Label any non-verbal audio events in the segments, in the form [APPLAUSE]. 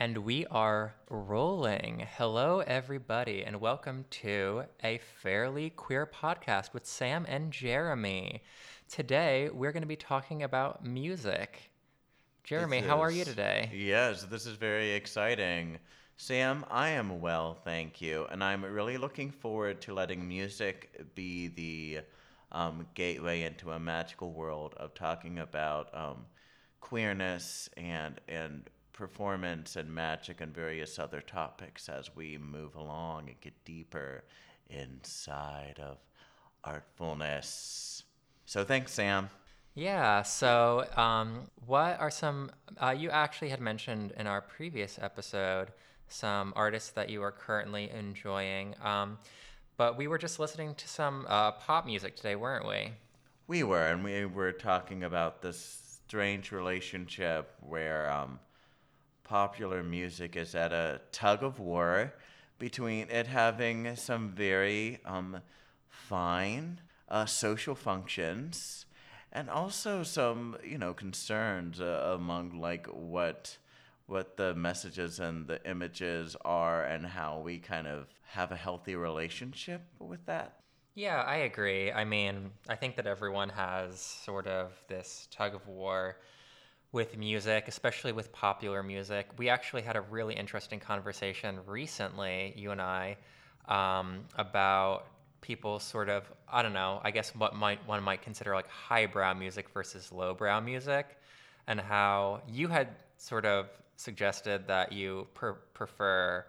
And we are rolling. Hello, everybody, and welcome to a fairly queer podcast with Sam and Jeremy. Today, we're going to be talking about music. Jeremy, This how are you today? Yes, this is very exciting. Sam, I am well, thank you. And I'm really looking forward to letting music be the um, gateway into a magical world of talking about um, queerness and, and performance and magic and various other topics as we move along and get deeper inside of artfulness. So thanks, Sam. Yeah, so um, what are some, uh, you actually had mentioned in our previous episode some artists that you are currently enjoying. Um, but we were just listening to some uh, pop music today, weren't we? We were, and we were talking about this strange relationship where um, popular music is at a tug of war between it having some very um, fine uh, social functions and also some, you know, concerns uh, among like what what the messages and the images are and how we kind of have a healthy relationship with that. Yeah, I agree. I mean, I think that everyone has sort of this tug of war with music, especially with popular music. We actually had a really interesting conversation recently, you and I, um, about people sort of, I don't know, I guess what might one might consider like highbrow music versus lowbrow music, and how you had sort of suggested that you per- prefer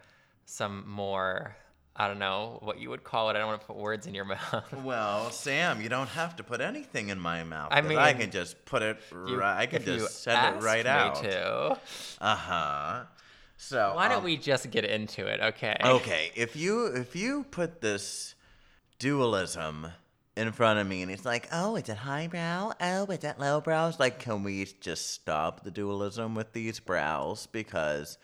some more. I don't know what you would call it. I don't want to put words in your [LAUGHS] mouth. Well, Sam, you don't have to put anything in my mouth. I mean, I can just put it You- right. I can just send it right out. Uh huh. So Why don't um, we just get into it? Okay. Okay, if you if you put this dualism in front of me and it's like, oh, is it highbrow? Oh, is it lowbrow? It's like, can we just stop the dualism with these brows? Because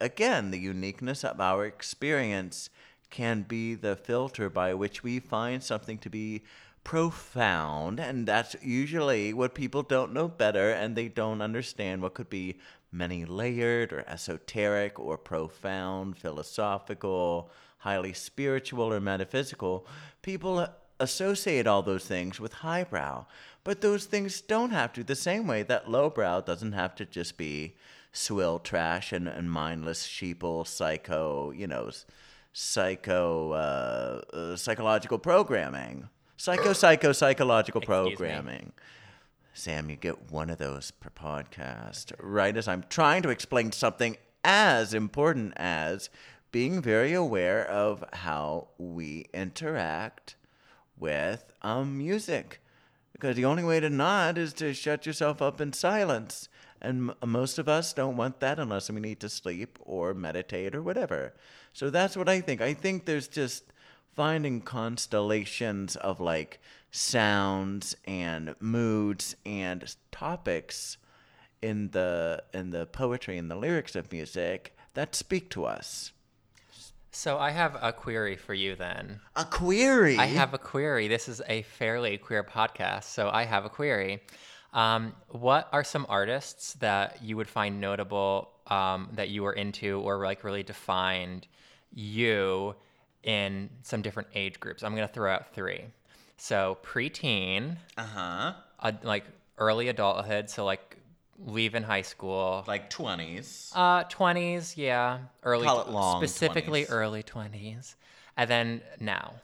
again, the uniqueness of our experience can be the filter by which we find something to be profound, and that's usually what people don't know better and they don't understand what could be many layered or esoteric or profound, philosophical, highly spiritual or metaphysical. People associate all those things with highbrow, but those things don't have to the same way that lowbrow doesn't have to just be swill trash and, and mindless sheeple psycho, you know, psycho uh, uh, psychological programming. Psycho psycho psychological Excuse me. programming. Sam, you get one of those per podcast, right as I'm trying to explain something as important as being very aware of how we interact with um, music. Because the only way to not is to shut yourself up in silence. And m- most of us don't want that unless we need to sleep or meditate or whatever. So that's what I think. I think there's just finding constellations of like sounds and moods and topics in the in the poetry and the lyrics of music that speak to us. So I have a query for you then. A query. I have a query. This is a fairly queer podcast, so I have a query. Um, what are some artists that you would find notable um, that you were into or like really defined you in some different age groups? I'm going to throw out three. So preteen, Uh huh. uh, like early adulthood, so like leaving high school, Like twenties. uh, twenties, yeah, early, Call it long specifically 20s. early twenties, and then now.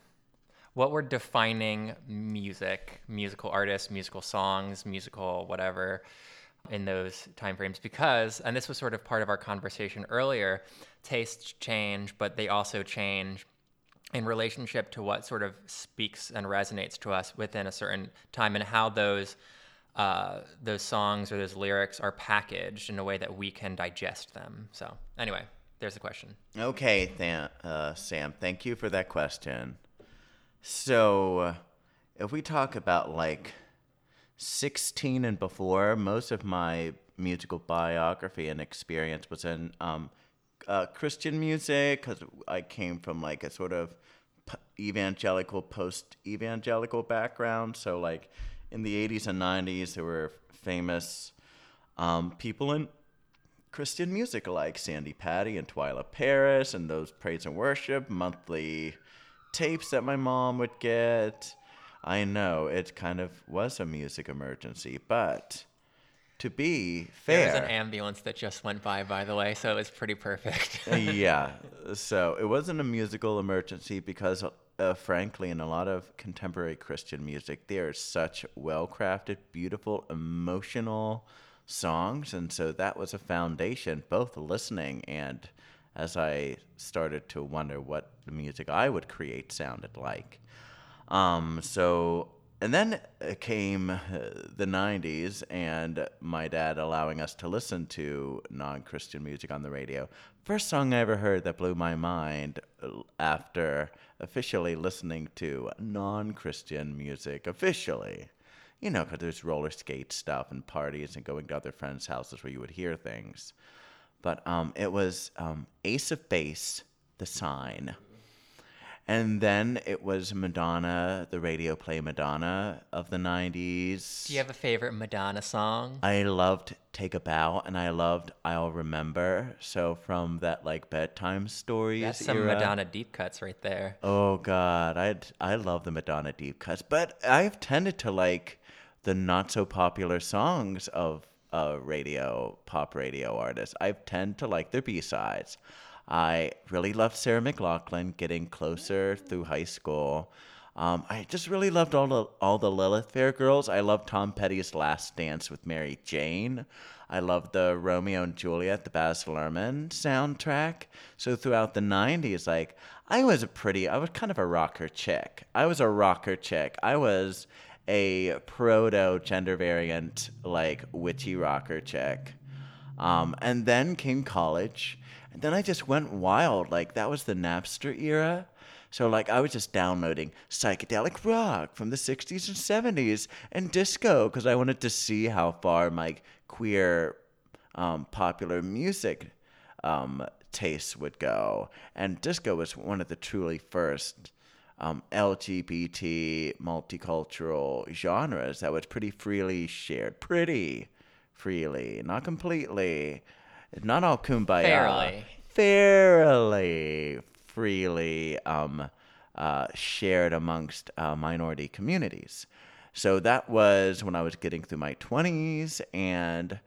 What we're defining music, musical artists, musical songs, musical whatever, in those time frames? Because, and this was sort of part of our conversation earlier, tastes change, but they also change in relationship to what sort of speaks and resonates to us within a certain time and how those uh, those songs or those lyrics are packaged in a way that we can digest them. So anyway, there's the question. Okay, Tha- uh, Sam, thank you for that question. So, if we talk about like 16 and before, most of my musical biography and experience was in um, uh, Christian music because I came from like a sort of evangelical, post evangelical background. So, like in the 80s and 90s, there were famous um, people in Christian music like Sandi Patty and Twila Paris and those praise and worship monthly tapes that my mom would get. I know it kind of was a music emergency, but to be fair, There was an ambulance that just went by, by the way, so it was pretty perfect. [LAUGHS] yeah. So it wasn't a musical emergency because, uh, frankly, in a lot of contemporary Christian music, there are such well crafted, beautiful, emotional songs. And so that was a foundation, both listening and as I started to wonder what the music I would create sounded like. Um, so and then came uh, the 90s and my dad allowing us to listen to non-christian music on the radio. First song i ever heard that blew my mind uh, after officially listening to non-christian music officially. You know because there's roller skate stuff and parties and going to other friends houses where you would hear things. But um, it was um, ace of base the sign and then it was Madonna, the radio play Madonna of the 90s. Do you have a favorite Madonna song? I loved Take a Bow and I loved I'll Remember. So from that like bedtime stories That's some era. Madonna deep cuts right there. Oh god, I I love the Madonna deep cuts, but I've tended to like the not so popular songs of uh, radio pop radio artists. I tend to like their B sides. I really loved Sarah McLachlan getting closer through high school. Um, I just really loved all the all the Lilith Fair girls. I loved Tom Petty's Last Dance with Mary Jane. I loved the Romeo and Juliet, the Baz Luhrmann soundtrack. So throughout the '90s, like I was a pretty, I was kind of a rocker chick. I was a rocker chick. I was a proto gender variant, like witchy rocker chick. Um, and then came college, then I just went wild. Like that was the Napster era. So like I was just downloading psychedelic rock from the 60s and 70s and disco because I wanted to see how far my queer um, popular music um, tastes would go. And disco was one of the truly first um, LGBT multicultural genres that was pretty freely shared. Pretty freely, not completely, not all kumbaya. Fairly. Fairly freely um, uh, shared amongst uh, minority communities. So that was when I was getting through my 20s. And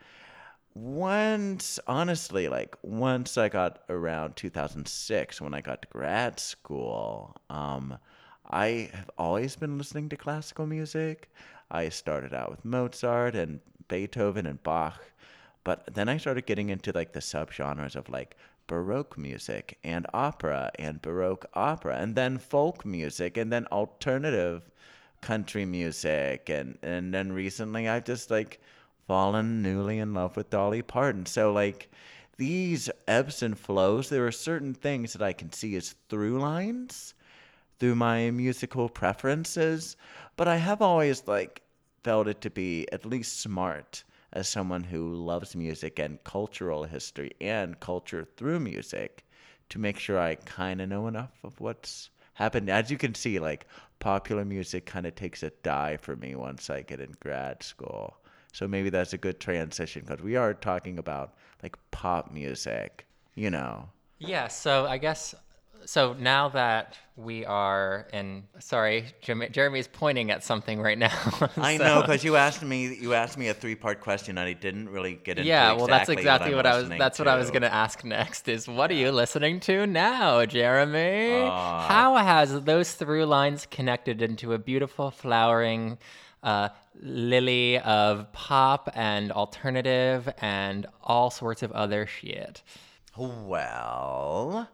once, honestly, like once I got around 2006, when I got to grad school, um, I have always been listening to classical music. I started out with Mozart and Beethoven and Bach, but then I started getting into like the subgenres of like Baroque music and opera and Baroque opera, and then folk music, and then alternative country music, and and then recently I've just like fallen newly in love with Dolly Parton. So like these ebbs and flows, there are certain things that I can see as through lines through my musical preferences, but I have always like felt it to be at least smart as someone who loves music and cultural history and culture through music to make sure I kind of know enough of what's happened. As you can see, like popular music kind of takes a dive for me once I get in grad school. So maybe that's a good transition because we are talking about like pop music, you know. Yeah, so I guess so now that we are in sorry Jeremy, jeremy's pointing at something right now. [LAUGHS] I know because you asked me you asked me a three part question and I didn't really get into yeah well that's exactly I'm what i was that's what i was going to ask next is what are you listening to now jeremy? Ah. how has those through lines connected into a beautiful flowering uh, lily of pop and alternative and all sorts of other shit? Well,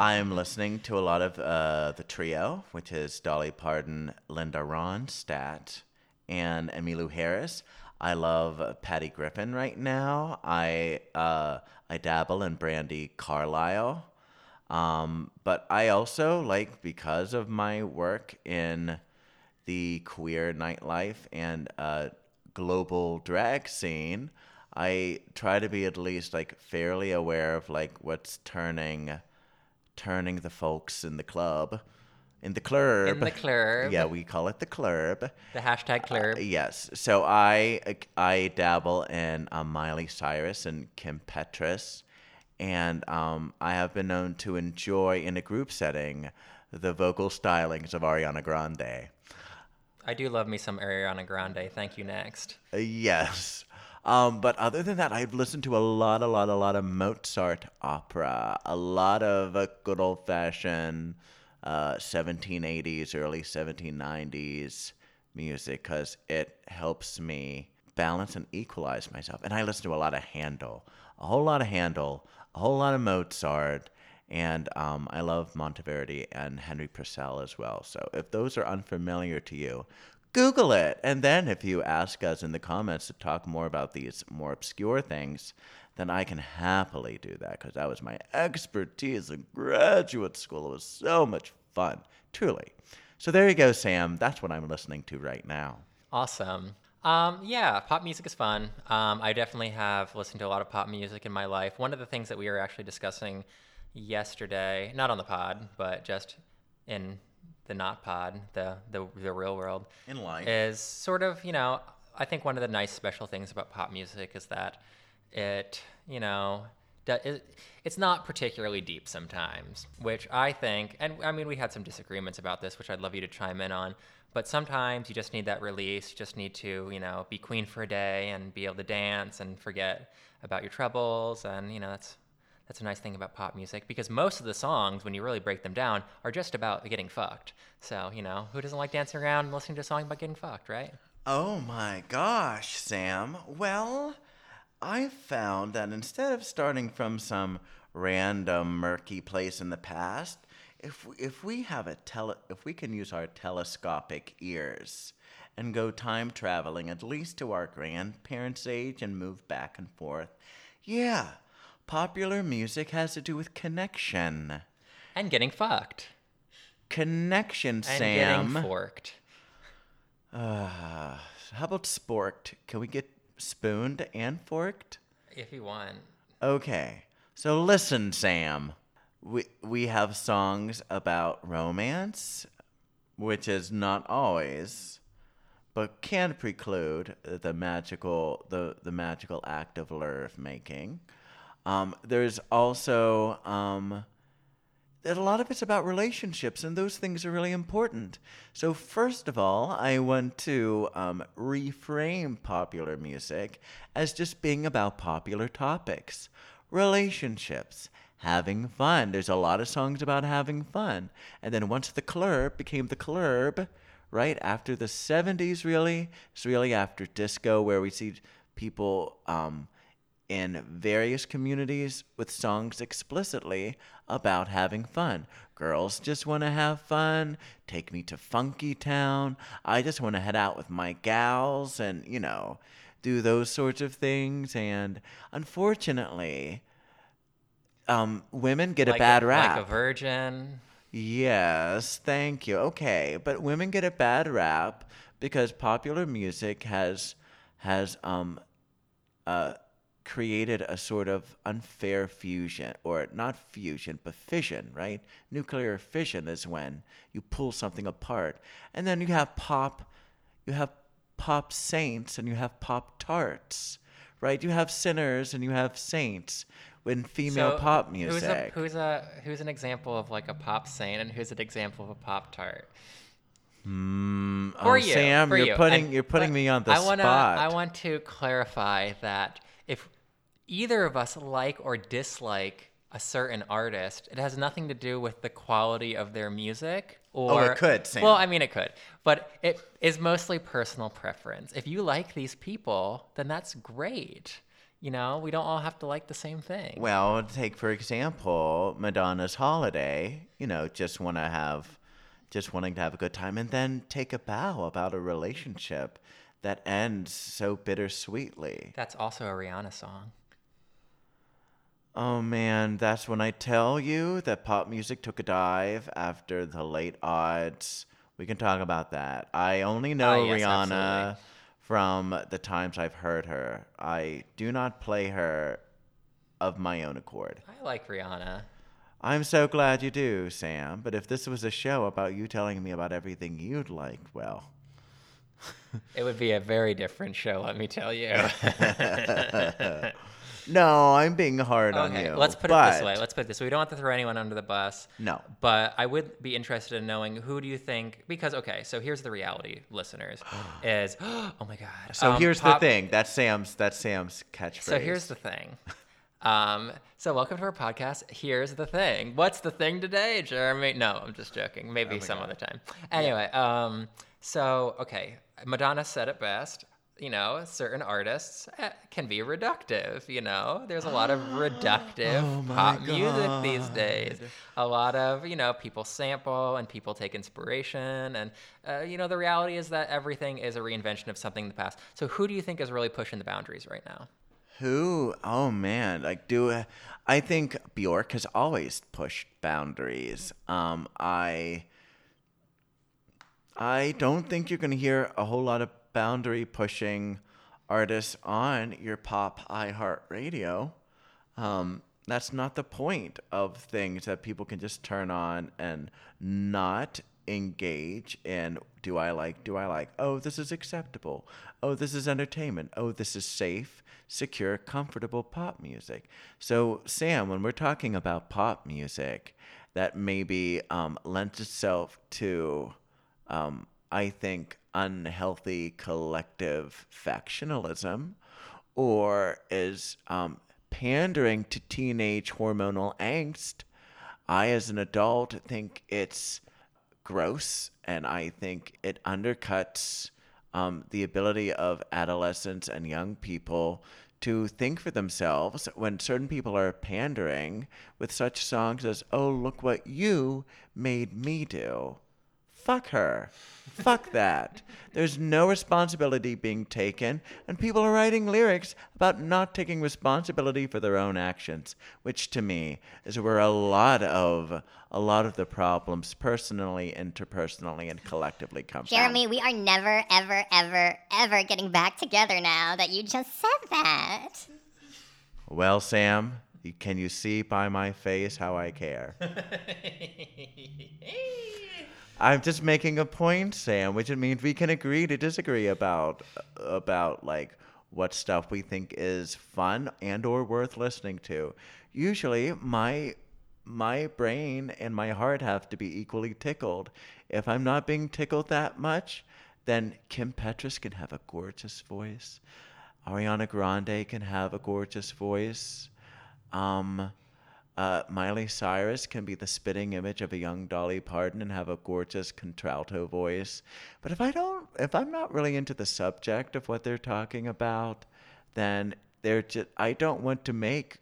I'm listening to a lot of uh, the trio, which is Dolly Parton, Linda Ronstadt, and Emmylou Harris. I love Patty Griffin right now. I uh, I dabble in Brandi Carlile. Um, but I also like because of my work in the queer nightlife and uh, global drag scene, I try to be at least like fairly aware of like what's turning turning the folks in the club in the club. In the club. Yeah, we call it the club. The hashtag club. Uh, yes. So I I dabble in um, Miley Cyrus and Kim Petras, and um, I have been known to enjoy in a group setting the vocal stylings of Ariana Grande. I do love me some Ariana Grande. Thank you. Next. Uh, yes. Um, but other than that, I've listened to a lot, a lot, a lot of Mozart opera, a lot of uh, good old fashioned uh, 1780s, early 1790s music because it helps me balance and equalize myself. And I listen to a lot of Handel, a whole lot of Handel, a whole lot of Mozart. And um, I love Monteverdi and Henry Purcell as well. So if those are unfamiliar to you, Google it. And then if you ask us in the comments to talk more about these more obscure things, then I can happily do that because that was my expertise in graduate school. It was so much fun, truly. So there you go, Sam. That's what I'm listening to right now. Awesome. Um, yeah, pop music is fun. Um, I definitely have listened to a lot of pop music in my life. One of the things that we were actually discussing yesterday, not on the pod, but just in the not pod, the the, the real world, In life. is sort of you know I think one of the nice special things about pop music is that it you know it, it's not particularly deep sometimes, which I think, and I mean we had some disagreements about this, which I'd love you to chime in on. But sometimes you just need that release. You just need to, you know, be queen for a day and be able to dance and forget about your troubles. And you know, that's that's a nice thing about pop music because most of the songs, when you really break them down, are just about getting fucked. So, you know, who doesn't like dancing around and listening to a song about getting fucked, right? Oh my gosh, Sam. Well, I found that instead of starting from some random murky place in the past, if if we have a tele if we can use our telescopic ears and go time traveling at least to our grandparents' age and move back and forth, yeah, popular music has to do with connection. And getting fucked. Connection, And Sam. getting forked. Uh, how about sporked? Can we get spooned and forked? If you want. Okay. So listen, Sam. We we have songs about romance, which is not always, but can preclude the magical the the magical act of love making. Um, there's also um, that a lot of it's about relationships, and those things are really important. So, first of all, I want to um, reframe popular music as just being about popular topics relationships, having fun. There's a lot of songs about having fun. And then once the club became the club, right after the 70s, really, it's really after disco, where we see people. Um, in various communities with songs explicitly about having fun. Girls just want to have fun, take me to Funky Town. I just want to head out with my gals and, you know, do those sorts of things. And unfortunately, um, women get a Like bad rap. Like a virgin. Yes, thank you. Okay, but women get a bad rap because popular music has has um uh created a sort of unfair fusion or not fusion but fission, right? Nuclear fission is when you pull something apart. And then you have pop you have pop saints and you have pop tarts, right? You have sinners and you have saints in female So, pop music. Who's a, who's a who's an example of like a pop saint and who's an example of a pop tart? Mm, For oh, you, Sam, for you're you. putting And- you're putting me on the I wanna, spot. I want to clarify that if either of us like or dislike a certain artist, it has nothing to do with the quality of their music. Or, Oh, it could, Sam. Well, I mean, it could, but it is mostly personal preference. If you like these people, then that's great. You know, we don't all have to like the same thing. well, take for example Madonna's "Holiday." You know, just want to have, just wanting to have a good time, and then take a bow about a relationship that ends so bittersweetly. That's also a Rihanna song. Oh man, that's when I tell you that pop music took a dive after the late odds. We can talk about that. I only know Ah, yes, Rihanna absolutely. from the times I've heard her. I do not play her of my own accord. I like Rihanna. I'm so glad you do, Sam. But if this was a show about you telling me about everything you'd like, well, [LAUGHS] It would be a very different show, let me tell you. [LAUGHS] [LAUGHS] no, I'm being hard on you. let's put it this way. Let's put it this way. We don't want to throw anyone under the bus. No. But I would be interested in knowing who do you think because okay, so here's the reality, listeners, [GASPS] is [GASPS] oh my god. So Um, here's pop- the thing. That's Sam's. That's Sam's catchphrase. So here's the thing. Um, so welcome to our podcast. Here's the thing. What's the thing today, Jeremy? No, I'm just joking. Maybe some other time. Anyway, um, so okay, Madonna said it best. You know, certain artists eh, can be reductive. You know, there's a lot of [GASPS] reductive Oh my pop music these days. A lot of you know people sample and people take inspiration, and uh, you know the reality is that everything is a reinvention of something in the past. So who do you think is really pushing the boundaries right now? Who? Oh man, like do I think Bjork has always pushed boundaries. Um, I I don't think you're gonna hear a whole lot of boundary pushing artists on your pop iHeart radio. Um, that's not the point of things that people can just turn on and not engage in do I like, do I like, oh, this is acceptable. Oh, this is entertainment. Oh, this is safe, secure, comfortable pop music. So, Sam, when we're talking about pop music that maybe um, lends itself to um, I think, unhealthy collective factionalism or is um, pandering to teenage hormonal angst. I, as an adult, think it's gross and I think it undercuts um, the ability of adolescents and young people to think for themselves when certain people are pandering with such songs as, Oh, look what you made me do. Fuck her. Fuck that. There's no responsibility being taken, and people are writing lyrics about not taking responsibility for their own actions, which to me is where a lot of a lot of the problems personally, interpersonally, and collectively come from. Jeremy, we are never, ever, ever, ever getting back together now that you just said that. Well, Sam, can you see by my face how I care? [LAUGHS] I'm just making a point, Sam, which it means we can agree to disagree about about like what stuff we think is fun and or worth listening to. Usually, my my brain and my heart have to be equally tickled. If I'm not being tickled that much, then Kim Petras can have a gorgeous voice. Ariana Grande can have a gorgeous voice. Um, uh, Miley Cyrus can be the spitting image of a young Dolly Parton and have a gorgeous contralto voice. But if I don't, if I'm not really into the subject of what they're talking about, then they're just, I don't want to make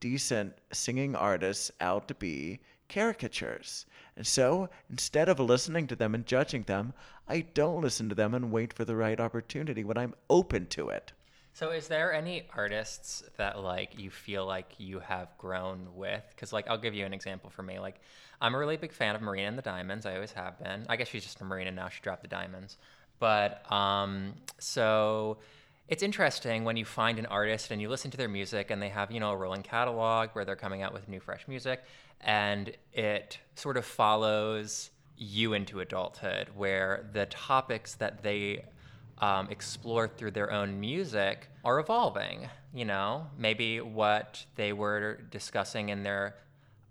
decent singing artists out to be caricatures. And so instead of listening to them and judging them, I don't listen to them and wait for the right opportunity when I'm open to it. So, is there any artists that like you feel like you have grown with? Because, like, I'll give you an example for me. Like, I'm a really big fan of Marina and the Diamonds. I always have been. I guess she's just a Marina now. She dropped the Diamonds. But um, so it's interesting when you find an artist and you listen to their music and they have you know a rolling catalog where they're coming out with new fresh music, and it sort of follows you into adulthood, where the topics that they um, explore through their own music are evolving. You know, maybe what they were discussing in their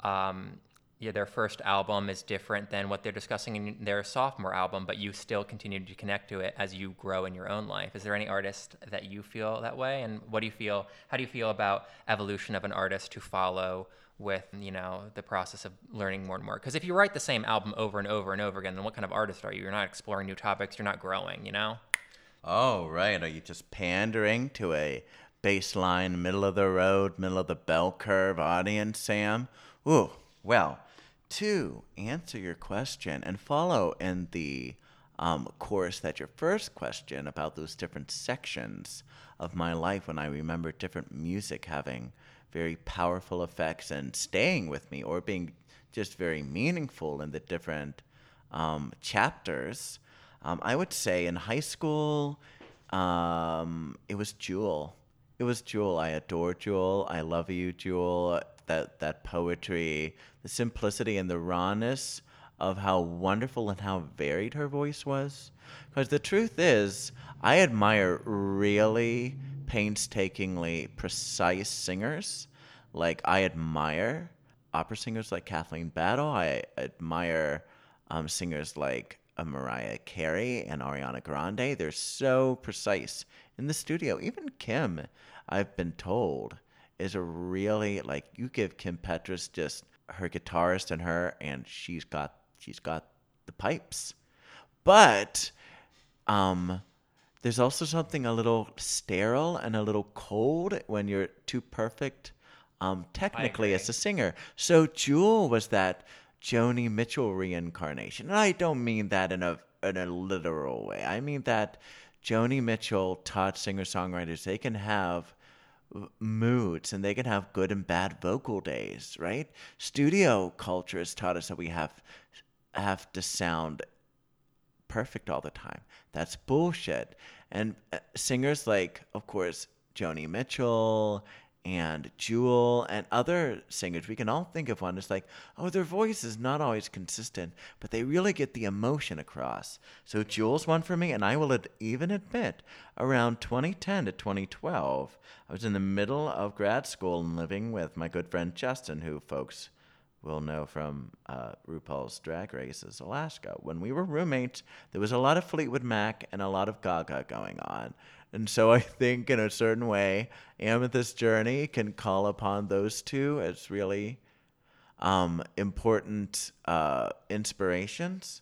um, yeah, their first album is different than what they're discussing in their sophomore album, but you still continue to connect to it as you grow in your own life. Is there any artist that you feel that way? And what do you feel? How do you feel about evolution of an artist to follow with you know the process of learning more and more? Because if you write the same album over and over and over again, then what kind of artist are you? You're not exploring new topics. You're not growing. You know. Oh, right. Are you just pandering to a baseline, middle of the road, middle of the bell curve audience, Sam? Ooh, well, to answer your question and follow in the um, course that your first question about those different sections of my life when I remember different music having very powerful effects and staying with me or being just very meaningful in the different um, chapters. Um, I would say in high school, um, it was Jewel. It was Jewel. I adore Jewel. I love you, Jewel. that that poetry, the simplicity and the rawness of how wonderful and how varied her voice was. Because the truth is, I admire really painstakingly precise singers. Like I admire opera singers like Kathleen Battle. I admire um, singers like uh, Mariah Carey and Ariana Grande. They're so precise in the studio. Even Kim, I've been told, is a really like you give Kim Petras just her guitarist and her, and she's got she's got the pipes. But um, there's also something a little sterile and a little cold when you're too perfect um, technically as a singer. So Jewel was that Joni Mitchell reincarnation. And I don't mean that in a in a literal way. I mean that Joni Mitchell taught singer-songwriters they can have moods and they can have good and bad vocal days, right? Studio culture has taught us that we have have to sound perfect all the time. That's bullshit. And uh, singers like, of course, Joni Mitchell and Jewel and other singers, we can all think of one It's like, oh, their voice is not always consistent, but they really get the emotion across. So Jewel's one for me, and I will ad- even admit, around 2010 to 2012, I was in the middle of grad school and living with my good friend Justin, who folks will know from uh, RuPaul's Drag Races Alaska. When we were roommates, there was a lot of Fleetwood Mac and a lot of Gaga going on. And so I think, in a certain way, Amethyst Journey can call upon those two as really um, important uh, inspirations.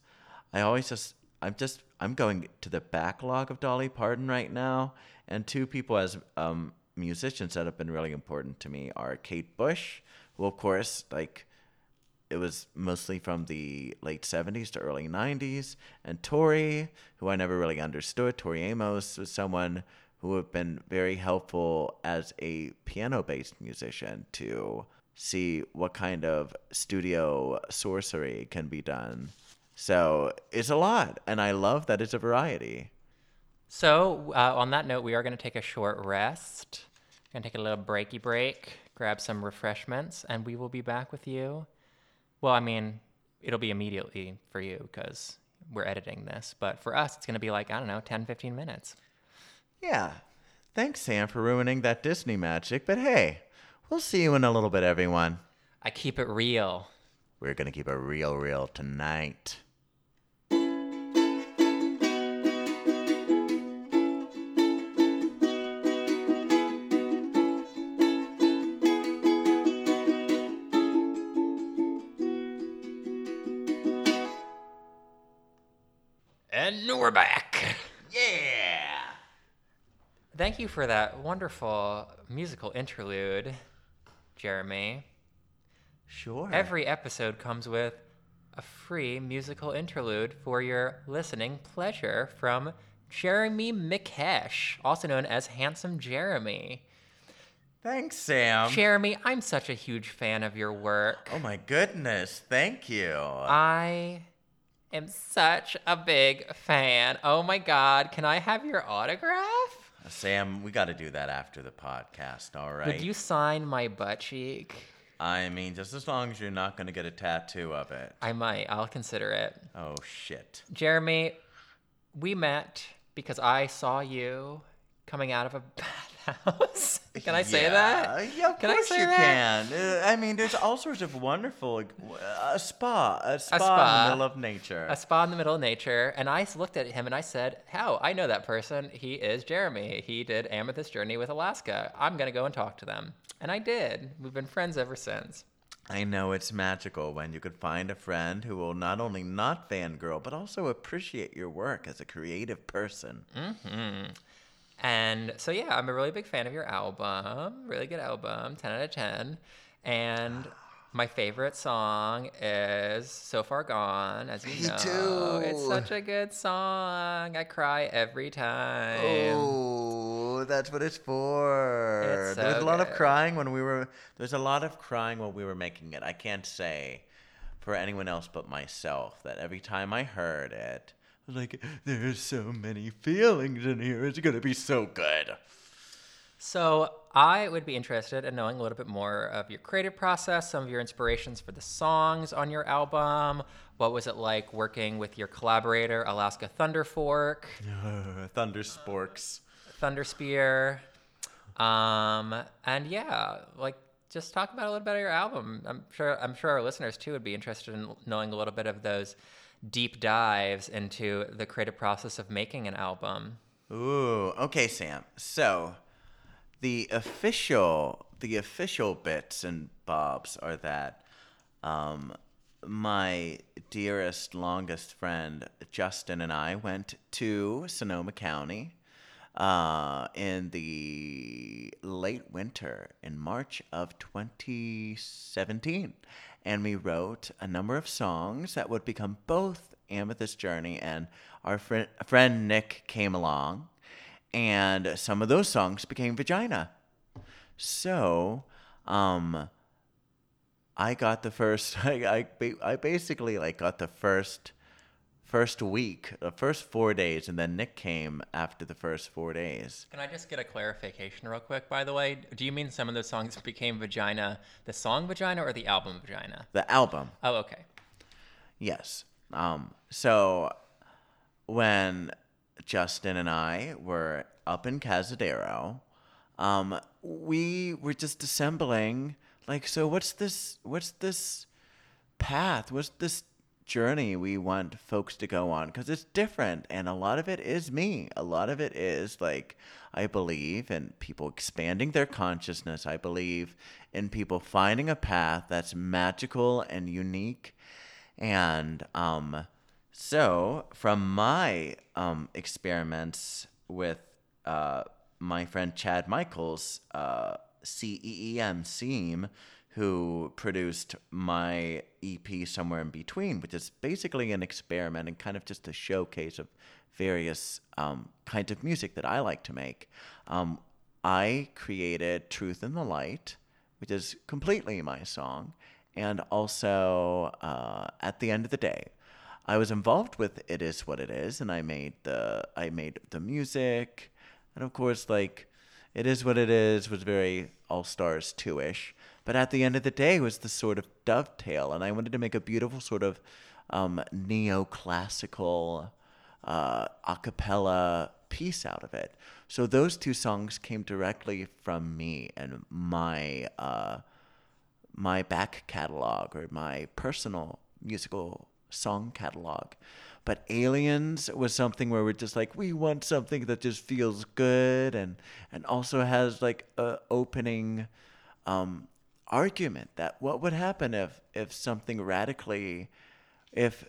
I always just, I'm just, I'm going to the backlog of Dolly Parton right now, and two people as um, musicians that have been really important to me are Kate Bush, who, of course, like it was mostly from the late 70s to early 90s. And Tori, who I never really understood, Tori Amos was someone who have been very helpful as a piano based musician to see what kind of studio sorcery can be done. So it's a lot, and I love that it's a variety. So, uh, on that note, we are going to take a short rest. We're Going to take a little breaky break, grab some refreshments, and we will be back with you. Well, I mean, it'll be immediately for you because we're editing this, but for us, it's going to be like, I don't know, 10, 15 minutes. Yeah. Thanks, Sam, for ruining that Disney magic, but hey, we'll see you in a little bit, everyone. I keep it real. We're going to keep it real, real tonight. And we're back. Yeah. Thank you for that wonderful musical interlude, Jeremy. Sure. Every episode comes with a free musical interlude for your listening pleasure from Jeremy Mikush, also known as Handsome Jeremy. Thanks, Sam. Jeremy, I'm such a huge fan of your work. oh my goodness. Thank you. I am such a big fan. Oh my god, can I have your autograph? Uh, Sam, we got to do that after the podcast, all right? Would you sign my butt cheek? I mean, just as long as you're not going to get a tattoo of it. I might. I'll consider it. Oh, shit. Jeremy, we met because I saw you coming out of a [LAUGHS] bathhouse. Can I say Yeah, that? Yeah, of Can I course say you that? can. Uh, I mean, there's all sorts of wonderful a spa, a spa, in spa. the middle of nature. A spa in the middle of nature, and I looked at him and I said, "How? I know that person. He is Jeremy. He did Amethyst Journey with Alaska. I'm gonna go and talk to them." And I did. We've been friends ever since. I know it's magical when you could find a friend who will not only not fangirl, but also appreciate your work as a creative person. Mm. And so yeah, I'm a really big fan of your album. Really good album, 10 out of 10. And my favorite song is So Far Gone, as you Me know. It's too. such a good song. I cry every time. Oh, that's what it's for. It's there was so a lot of crying when we were. There's a lot of crying while we were making it. I can't say for anyone else but myself that every time I heard it, like, "There's so many feelings in here. It's gonna be so good." So I would be interested in knowing a little bit more of your creative process, some of your inspirations for the songs on your album. What was it like working with your collaborator, Alaska Thunderfork, Thundersporks. [LAUGHS] Thunder Sporks. Thunderspear? Um, and yeah, like just talk about a little bit of your album. I'm sure I'm sure our listeners too would be interested in knowing a little bit of those deep dives into the creative process of making an album. Ooh, okay, Sam. So, the official, the official bits and bobs are that um, my dearest, longest friend Justin and I went to Sonoma County uh, in the late winter in March of 2017. And we wrote a number of songs that would become both Amethyst Journey and our friend, friend Nick came along. And some of those songs became Vagina. So, um, I got the first, [LAUGHS] I, I, I basically like got the first first week, the first four days, and then Nick came after the first four days. Can I just get a clarification real quick, by the way? Do you mean some of those songs [LAUGHS] became Vagina, the song Vagina, or the album Vagina? The album, Oh, okay. yes. Um, so when Justin and I were up in Cazadero, um, we were just assembling. Like, so what's this? What's this path? What's this journey we want folks to go on? Because it's different, and a lot of it is me. A lot of it is like I believe in people expanding their consciousness. I believe in people finding a path that's magical and unique. And um, so, from my um, experiments with uh, my friend Chad Michaels, uh, CEEM Seam, who produced my EP Somewhere in Between, which is basically an experiment and kind of just a showcase of various um, kinds of music that I like to make. Um, I created Truth in the Light, which is completely my song, and also uh, At the End of the Day. I was involved with It Is What It Is, and I made the I made the music, and of course, like It Is What It Is was very All Stars two ish, but at the end of the day it was the sort of dovetail, and I wanted to make a beautiful sort of um, neoclassical uh, a cappella piece out of it. So those two songs came directly from me and my uh, my back catalog or my personal musical song catalog. But Aliens was something where we're just like we want something that just feels good and and also has like a opening um, argument that what would happen if if something radically if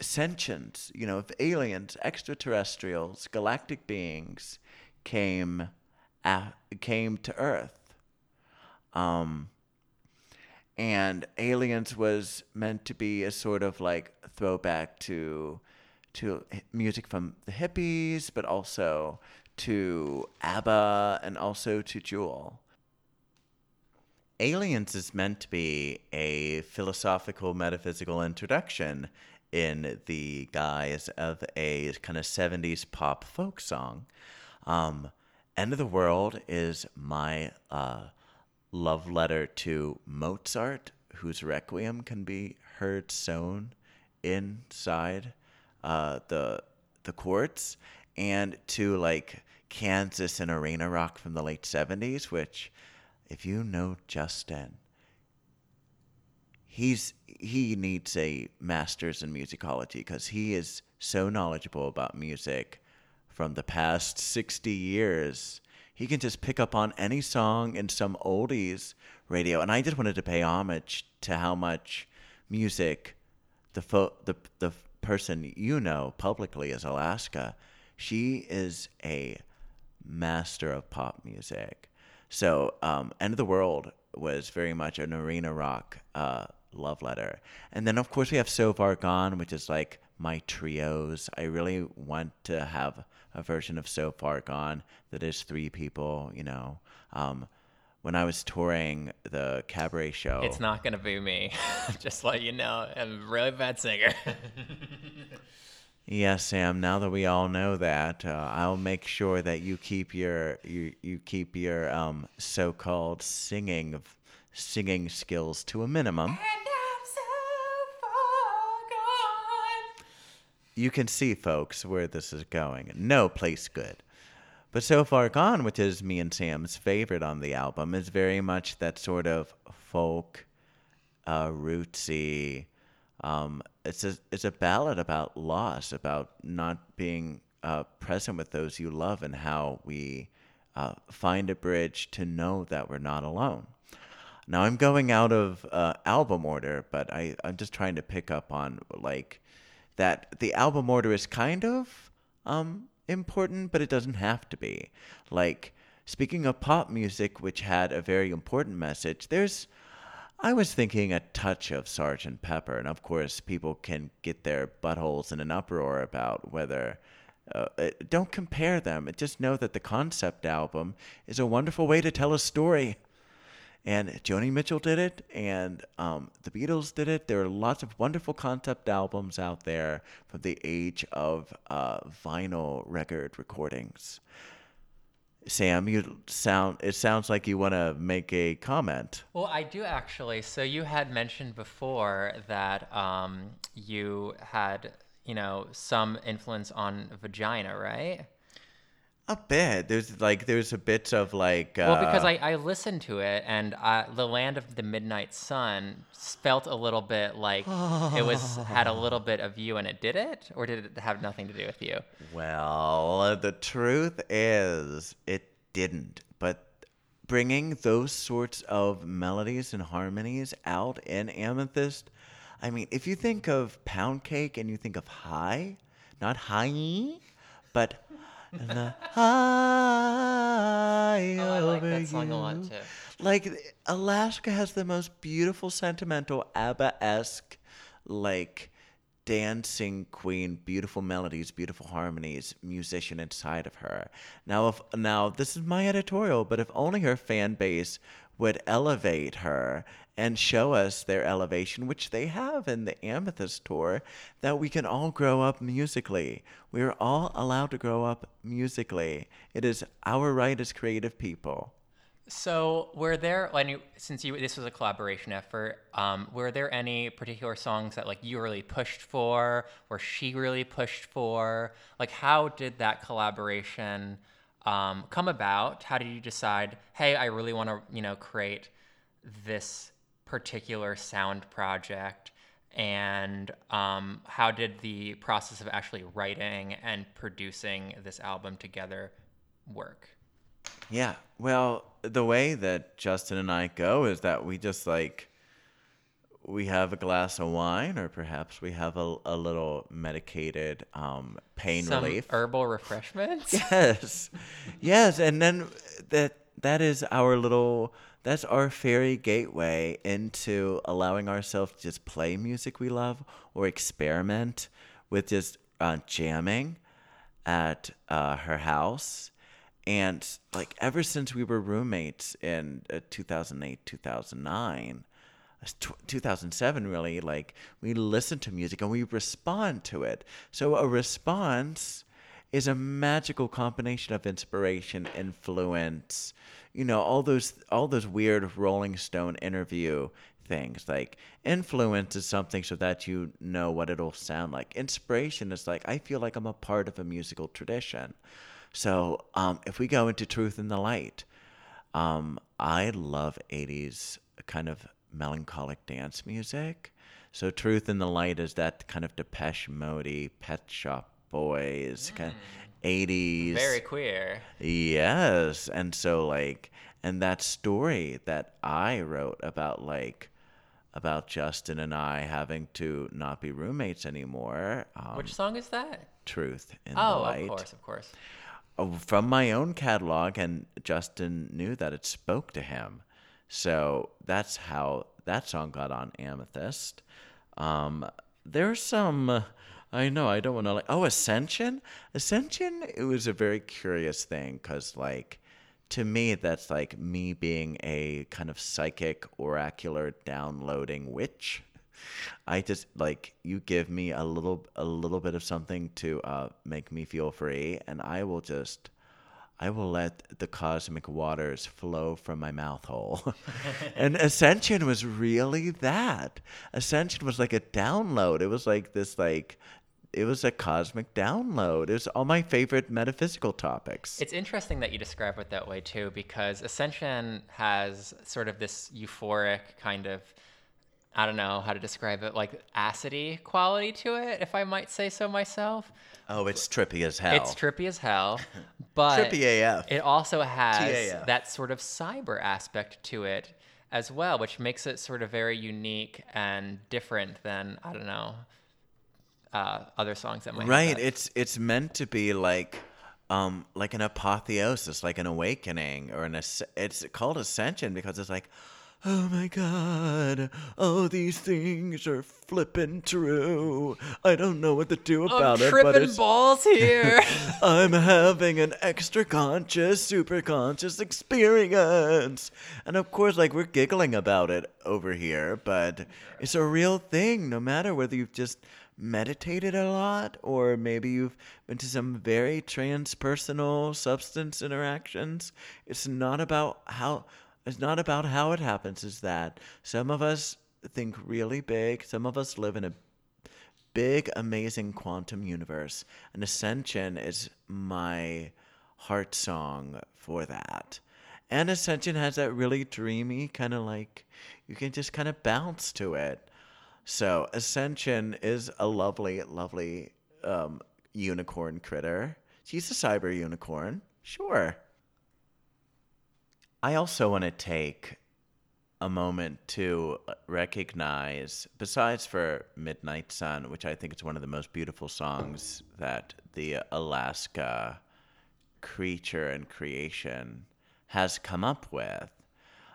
sentience, you know, if aliens, extraterrestrials, galactic beings came a came to Earth. Um, and Aliens was meant to be a sort of like throwback to to music from the hippies, but also to ABBA and also to Jewel. Aliens is meant to be a philosophical, metaphysical introduction in the guise of a kind of 70s pop folk song. Um, End of the World is my uh, love letter to Mozart, whose Requiem can be heard sewn inside uh, the the chords, and to like Kansas and arena rock from the late 70s, which, if you know Justin, he's he needs a master's in musicology because he is so knowledgeable about music from the past 60 years he can just pick up on any song in some oldies radio and i just wanted to pay homage to how much music the fo- the the person you know publicly is alaska she is a master of pop music so um, end of the world was very much an arena rock uh, love letter. And then, of course, we have So Far Gone, which is like my trios. I really want to have a version of So Far Gone that is three people, you know. Um, when I was touring the cabaret show, It's not gonna be me. [LAUGHS] Just let you know, I'm a really bad singer. [LAUGHS] Yes, Sam. Now that we all know that, uh, I'll make sure that you keep your you, you keep your um, so-called singing singing skills to a minimum. [LAUGHS] You can see, folks, where this is going. No place good. But So Far Gone, which is me and Sam's favorite on the album, is very much that sort of folk, uh, rootsy. Um, it's a it's a ballad about loss, about not being uh, present with those you love, and how we uh, find a bridge to know that we're not alone. Now I'm going out of uh, album order, but I I'm just trying to pick up on like that the album order is kind of um important, but it doesn't have to be. Like speaking of pop music, which had a very important message, there's I was thinking a touch of Sergeant Pepper, and of course, people can get their buttholes in an uproar about whether. Uh, don't compare them. Just know that the concept album is a wonderful way to tell a story. And Joni Mitchell did it, and um, the Beatles did it. There are lots of wonderful concept albums out there from the age of uh, vinyl record recordings. Sam, you sound. It sounds like you want to make a comment. Well, I do actually. So you had mentioned before that um, you had, you know, some influence on vagina, right? A bit. There's like there's a bit of like. Uh, Well, because I, I listened to it and I, the land of the midnight sun felt a little bit like it was had a little bit of you and it. Did it, or did it have nothing to do with you? Well, the truth is, it didn't. But bringing those sorts of melodies and harmonies out in Amethyst, I mean, if you think of pound cake and you think of high, not high, but the high Oh, I like over that song a lot too. Like Alaska has the most beautiful, sentimental ABBA-esque, like dancing queen, beautiful melodies, beautiful harmonies, musician inside of her. Now, if now this is my editorial, but if only her fan base would elevate her and show us their elevation, which they have in the Amethyst tour, that we can all grow up musically. We are all allowed to grow up musically. It is our right as creative people. So, were there any since you this was a collaboration effort? Um, were there any particular songs that like you really pushed for, or she really pushed for? Like, how did that collaboration um, come about? How did you decide? Hey, I really want to you know create this particular sound project. And um, how did the process of actually writing and producing this album together work? Yeah. Well, the way that Justin and I go is that we just like we have a glass of wine or perhaps we have a, a little medicated um, pain Some relief. herbal [LAUGHS] refreshments. yes. Yes, and then that that is our little that's our fairy gateway into allowing ourselves to just play music we love or experiment with just uh, jamming at uh, her house and like ever since we were roommates in uh, 2008 2009 uh, tw- 2007 really. Like we listen to music and we respond to it. So a response is a magical combination of inspiration influence you know all those all those weird rolling stone interview things. Like influence is something so that you know what it'll sound like. Inspiration is like i feel like i'm a part of a musical tradition. So um, if we go into truth in the light um, i love 80s kind of melancholic dance music so truth in the light is that kind of depeche mode pet shop boys kind of 80s Very queer. Yes. And so like and that story that I wrote about like about Justin and I having to not be roommates anymore. Um, Which song is that? truth in Oh, the light. Oh, of course, of course. uh, From my own catalog and Justin knew that it spoke to him. So that's how that song got on Amethyst. Um, there's some I know I don't want to like oh Ascension Ascension it was a very curious thing because like to me that's like me being a kind of psychic oracular downloading witch I just like you give me a little a little bit of something to uh, make me feel free, and I will just I will let the cosmic waters flow from my mouth hole. [LAUGHS] and Ascension was really that. Ascension was like a download. It was like this like it was a cosmic download. It was all my favorite metaphysical topics. It's interesting that you describe it that way too, because Ascension has sort of this euphoric kind of I don't know how to describe it, like acidy quality to it, if I might say so myself. Oh, it's trippy as hell. It's trippy as hell, [LAUGHS] but Trippy AF. it also has TAF. that sort of cyber aspect to it as well, which makes it sort of very unique and different than I don't know uh, other songs that might right. It's it's meant to be like um like an apotheosis, like an awakening or an asc- it's called ascension because it's like Oh my god. Oh, these things are flippin' true. I don't know what to do I'm about it, but tripping it's balls here. [LAUGHS] I'm having an extra conscious, super conscious experience. And of course, like, we're giggling about it over here, but it's a real thing, no matter whether you've just meditated a lot or maybe you've been to some very transpersonal substance interactions. It's not about how. It's not about how it happens, is that some of us think really big, some of us live in a big, amazing quantum universe. And Ascension is my heart song for that. And Ascension has that really dreamy kind of like, you can just kind of bounce to it. So Ascension is a lovely, lovely um, unicorn critter. She's a cyber unicorn, sure. I also want to take a moment to recognize, besides for Midnight Sun, which I think is one of the most beautiful songs that the Alaska creature and creation has come up with,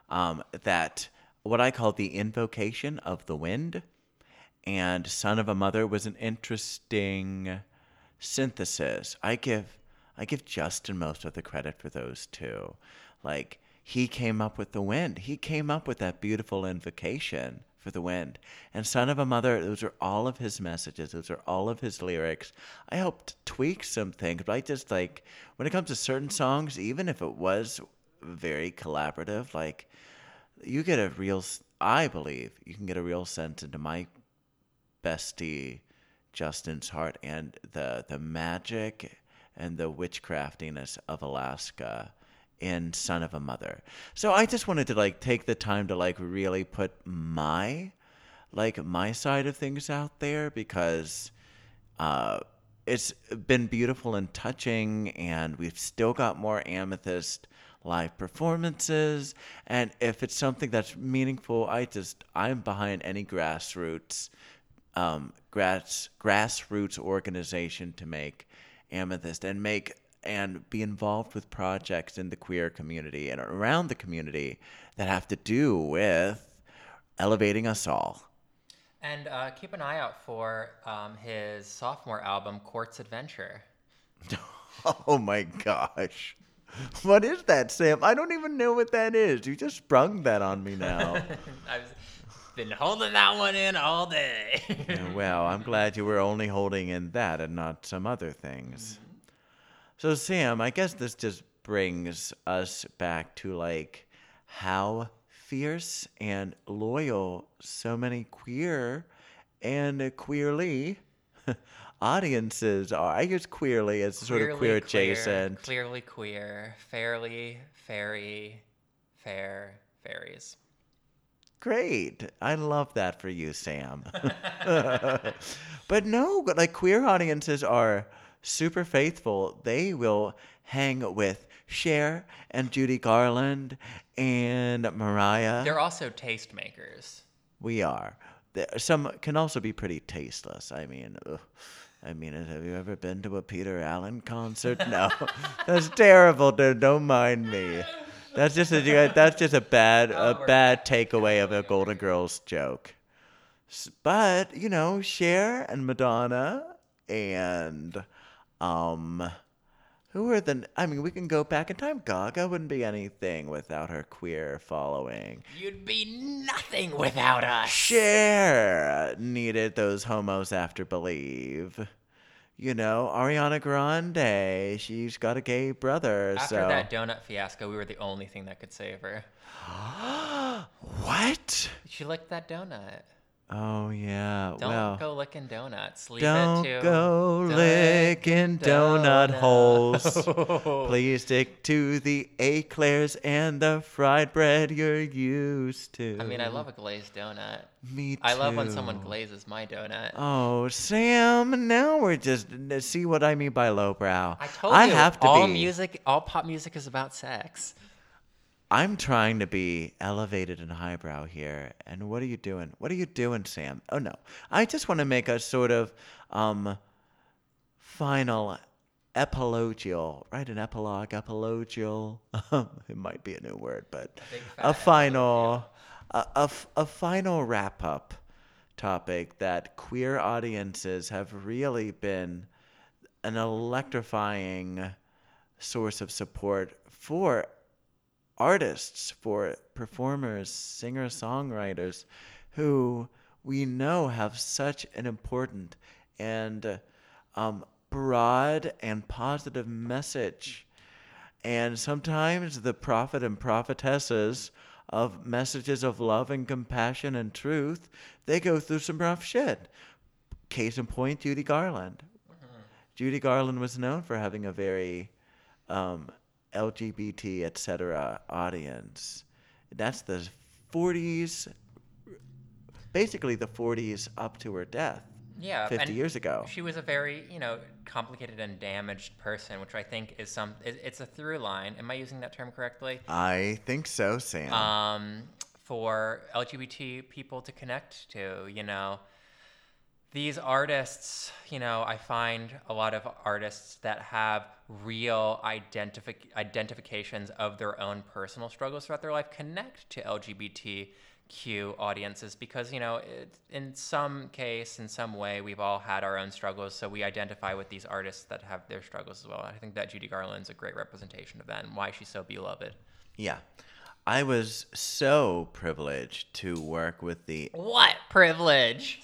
um, that what I call the invocation of the wind and Son of a Mother was an interesting synthesis. I give I give Justin most of the credit for those two. Like he came up with the wind. He came up with that beautiful invocation for the wind. And Son of a Mother, those are all of his messages. Those are all of his lyrics. I helped tweak some things, but I just like when it comes to certain songs, even if it was very collaborative, like you get a real, I believe you can get a real sense into my bestie Justin's heart and the the magic and the witchcraftiness of Alaska in Son of a Mother. So I just wanted to like take the time to like really put my like my side of things out there because uh it's been beautiful and touching and we've still got more amethyst live performances and if it's something that's meaningful i just i'm behind any grassroots um, grass grassroots organization to make amethyst and make and be involved with projects in the queer community and around the community that have to do with elevating us all and uh, keep an eye out for um, his sophomore album, Quartz Adventure. [LAUGHS] Oh my gosh. What is that, Sam? I don't even know what that is. You just sprung that on me now. [LAUGHS] I've been holding that one in all day. Well, I'm glad you were only holding in that and not some other things. So, Sam, I guess this just brings us back to like how fierce and loyal so many queer and queerly [LAUGHS] audiences are. I use queerly as sort of queer adjacent. Clearly queer. Fairly, fairy, fair, fairies. Great. I love that for you, Sam. [LAUGHS] [LAUGHS] but no, but, like queer audiences are super faithful. They will hang with Cher and Judy Garland and Mariah. They're also tastemakers. we are. Some can also be pretty tasteless. I mean, ugh. I mean, have you ever been to a Peter Allen concert? No, [LAUGHS] that's terrible. Dude. Don't mind me. That's just a that's just a bad a bad takeaway of a Golden Girls joke. But you know, Cher and Madonna and um, Who are the? I mean, we can go back in time. Gaga wouldn't be anything without her queer following. You'd be nothing without us. Cher needed those homos after Believe. You know, Ariana Grande, she's got a gay brother. After so that donut fiasco, we were the only thing that could save her. [GASPS] what? She licked that donut. Oh yeah. Don't well, go licking donuts. Leave don't it to go licking donut holes. [LAUGHS] Please stick to the eclairs and the fried bread you're used to. I mean, I love a glazed donut. Me too. I love when someone glazes my donut. Oh, Sam! Now we're just see what I mean by lowbrow. I told I you, have to all be. music, all pop music is about sex. I'm trying to be elevated and highbrow here. And what are you doing? What are you doing, Sam? Oh no. I just want to make a sort of um final epilogial, right? An epilogue, epilogial. [LAUGHS] it might be a new word, but a final a, a, a final wrap up topic that queer audiences have really been an electrifying source of support for artists, for performers, singer songwriters who we know have such an important and um, broad and positive message. And sometimes the prophet and prophetesses of messages of love and compassion and truth, they go through some rough shit. Case in point, Judy Garland. Judy Garland was known for having a very um, LGBT, etc. audience. That's the 40s, basically the 40s up to her death. Yeah, 50 years ago. She was a very, you know, complicated and damaged person, which I think is some. It, it's a through line. Am I using that term correctly? I think so, Sam. Um, for LGBT people to connect to, you know, these artists. You know, I find a lot of artists that have real identific- identifications of their own personal struggles throughout their life connect to LGBTQ audiences because you know it, in some case in some way we've all had our own struggles so we identify with these artists that have their struggles as well i think that judy garland's a great representation of that and why she's so beloved yeah. I was so privileged to work with the what privilege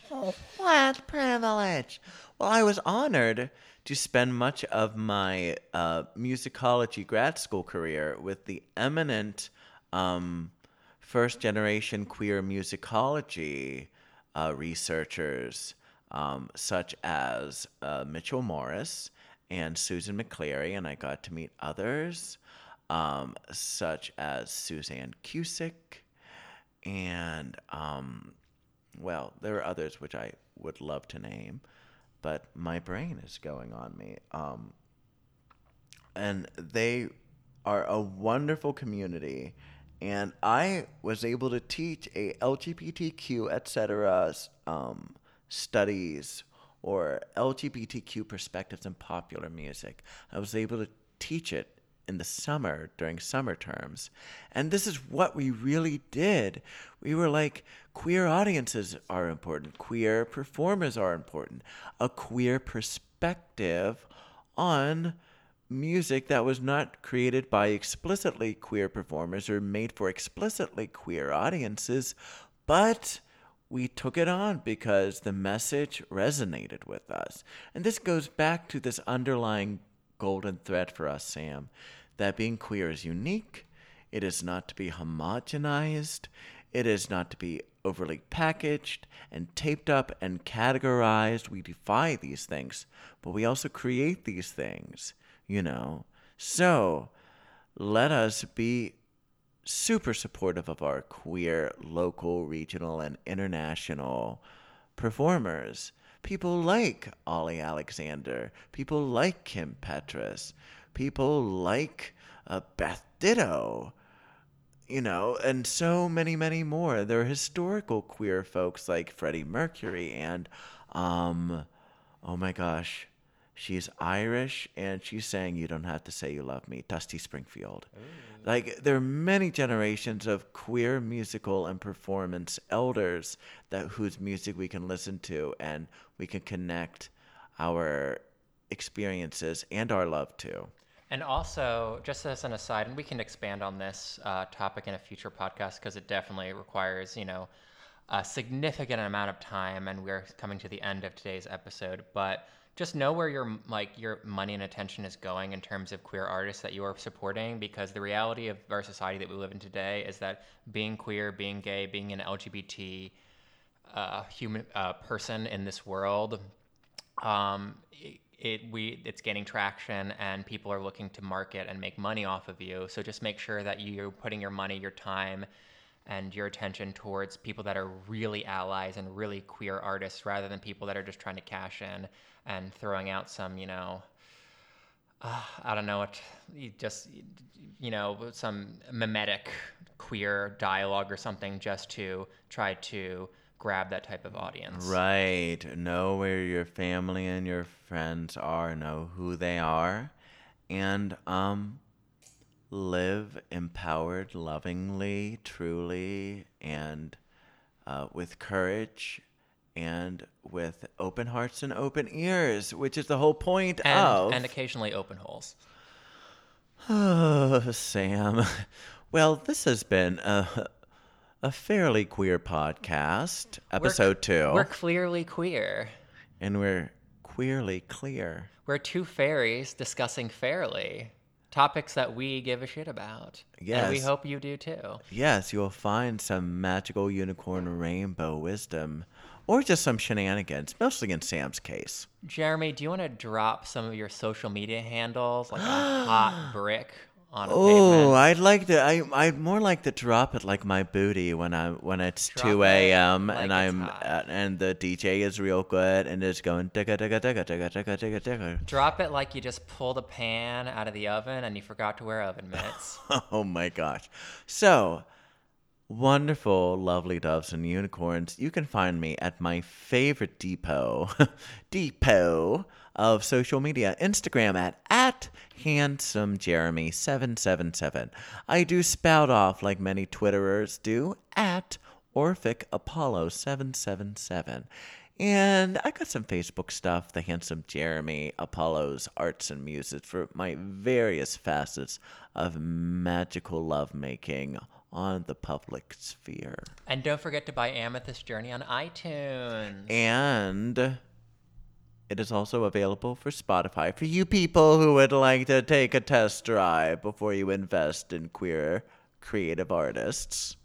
What privilege! Well, I was honored to spend much of my uh, musicology grad school career with the eminent um, first generation queer musicology uh, researchers, um, such as uh, Mitchell Morris and Susan McClary, and I got to meet others, um, such as Suzanne Cusick and um, well, there are others which I would love to name, but my brain is going on me. Um, and they are a wonderful community, and I was able to teach a LGBTQ etc. Um, studies or LGBTQ perspectives in popular music. I was able to teach it in the summer during summer terms. And this is what we really did. We were like, queer audiences are important, queer performers are important, a queer perspective on music that was not created by explicitly queer performers or made for explicitly queer audiences, but we took it on because the message resonated with us. And this goes back to this underlying golden thread for us, Sam, that being queer is unique. It is not to be homogenized. It is not to be overly packaged and taped up and categorized. We defy these things, but we also create these things, you know. So let us be super supportive of our queer local, regional, and international performers. People like Ollie Alexander, people like Kim Petras, people like uh, Beth Ditto, you know, and so many, many more. There are historical queer folks like Freddie Mercury and, um, oh my gosh, she's Irish and she's saying you don't have to say you love me, Dusty Springfield. Like there are many generations of queer musical and performance elders that whose music we can listen to and we can connect our experiences and our love to. And also, just as an aside, and we can expand on this uh, topic in a future podcast because it definitely requires, you know, a significant amount of time, and we're coming to the end of today's episode. But just know where your like your money and attention is going in terms of queer artists that you are supporting, because the reality of our society that we live in today is that being queer, being gay, being an LGBT uh, human uh, person in this world, um, it, we it's gaining traction and people are looking to market and make money off of you. So just make sure that you're putting your money, your time, and your attention towards people that are really allies and really queer artists rather than people that are just trying to cash in and throwing out some, you know, uh, I don't know what, just, you know, some mimetic queer dialogue or something just to try to grab that type of audience. Right. Know where your family and your friends are, know who they are, and um live empowered, lovingly, truly, and uh, with courage and with open hearts and open ears, which is the whole point And, of. and occasionally open holes. Oh, [SIGHS] Sam. [LAUGHS] Well, this has been a, a fairly queer podcast, episode 2 We're clearly queer. and we're queerly clear. We're two fairies discussing fairly topics that we give a shit about. And we hope you do too. Yes, you'll find some magical unicorn rainbow wisdom, or just some shenanigans, mostly in Sam's case. Jeremy, do you want to drop some of your social media handles like a hot [GASPS] brick on a Oh, pavement. I'd like to. I I'd more like to drop it like my booty when I when it's Drop two a.m. like and I'm uh, and the DJ is real good and it's going digga digga digga digga digga digga digga. Drop it like you just pulled a pan out of the oven and you forgot to wear oven mitts. [LAUGHS] Oh my gosh! So wonderful, lovely doves and unicorns. You can find me at my favorite depot, [LAUGHS] depot of social media, Instagram at at handsomejeremy777. I do spout off like many Twitterers do at Orphic Apollo 777. And I got some Facebook stuff, the handsome Jeremy, Apollo's arts and muses for my various facets of magical lovemaking on the public sphere. and don't forget to buy Amethyst Journey on iTunes. And it is also available for Spotify for you people who would like to take a test drive before you invest in queer creative artists.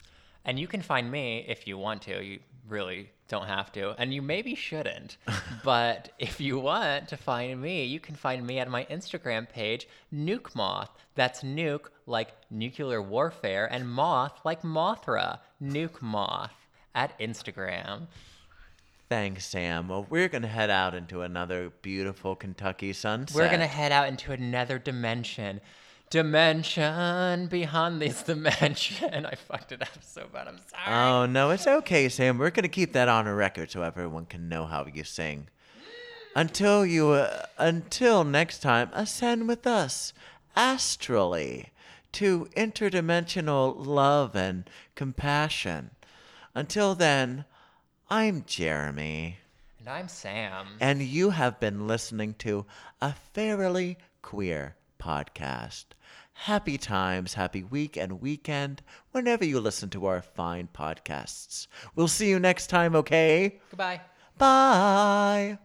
And you can find me if you want to. You really don't have to. And you maybe shouldn't. [LAUGHS] but if you want to find me, you can find me at my Instagram page, Nuke Moth. That's nuke like nuclear warfare, and moth like Mothra. Nuke Moth at Instagram. Thanks, Sam. Well, we're going to head out into another beautiful Kentucky sunset. We're going to head out into another dimension. Dimension beyond this dimension. [LAUGHS] I fucked it up so bad. I'm sorry. Oh, no, it's okay, Sam. We're going to keep that on a record so everyone can know how you sing. Until you, uh, until next time, ascend with us astrally to interdimensional love and compassion. Until then, I'm Jeremy, and I'm Sam. and you have been listening to a fairly queer podcast. Happy times, happy week and weekend whenever you listen to our fine podcasts. We'll see you next time, okay? Goodbye. Bye.